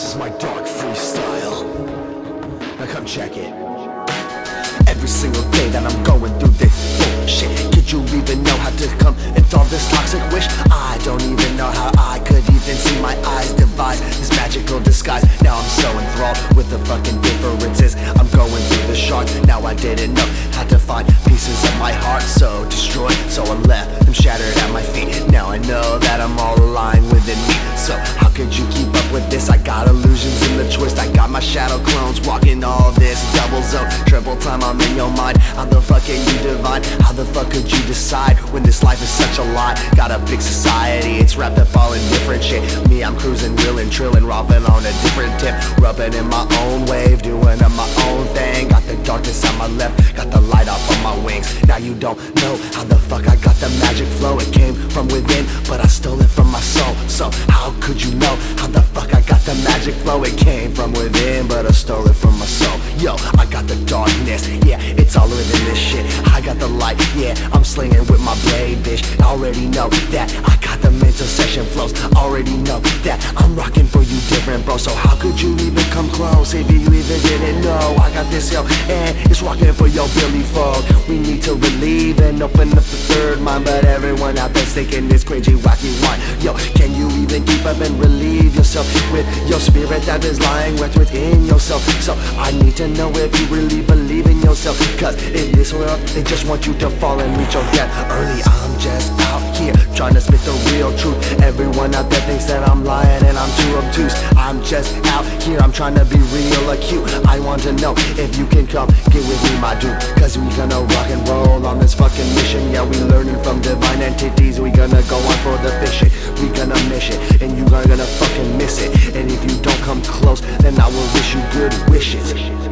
This is my dark freestyle. Now come check it. Every single day that I'm going through this bullshit. Could you even know how to come and solve this toxic wish? I don't even know how I could even see my eyes devise this magical disguise. Now I'm so enthralled with the fucking differences. I'm going through the shark. Now I didn't know how to find pieces of my heart so destroyed. So I left them shattered at my feet. Now I know that I'm all aligned shadow clones walking all this double zone, triple time. I'm in your mind. How the fuck can you divine? How the fuck could you decide when this life is such a lot Got a big society, it's wrapped up all in different shit. Me, I'm cruising, reeling, trilling, robbing on a different tip, rubbing in my own wave, doing my own thing. Got the darkness on my left, got the light off on my wings. Now you don't know how the fuck I got the magic flow. It came from within, but I stole it from my soul. So how could you know how the the magic flow? It came from within, but I stole it from my soul. Yo, I got the darkness, yeah, it's all within this shit. I got the light, yeah, I'm slinging with my blade, bitch. Already know that I got the mental session flows. Already know that I'm rocking for you different, bro. So how could you even come close if you even didn't know? I got this, yo, and it's rocking for your Billy Fogg. We need to relieve and open up the third mind, but everyone out there's thinking this cringy, wacky one. Yo, can you even keep up and relieve yourself with your spirit that is lying wrapped within yourself? So I need to know if you really believe in yourself, cause in this world they just want you to fall and reach your death early. I'm just out here trying to spit the real truth. Everyone out there thinks that I'm lying and I'm too obtuse. I'm just out here, I'm trying to be real acute. I want to know if you can come get with me, my dude. Cause we gonna rock and roll on this fucking mission. Yeah, we learning from divine gonna fucking miss it. And if you don't come close, then I will wish you good wishes.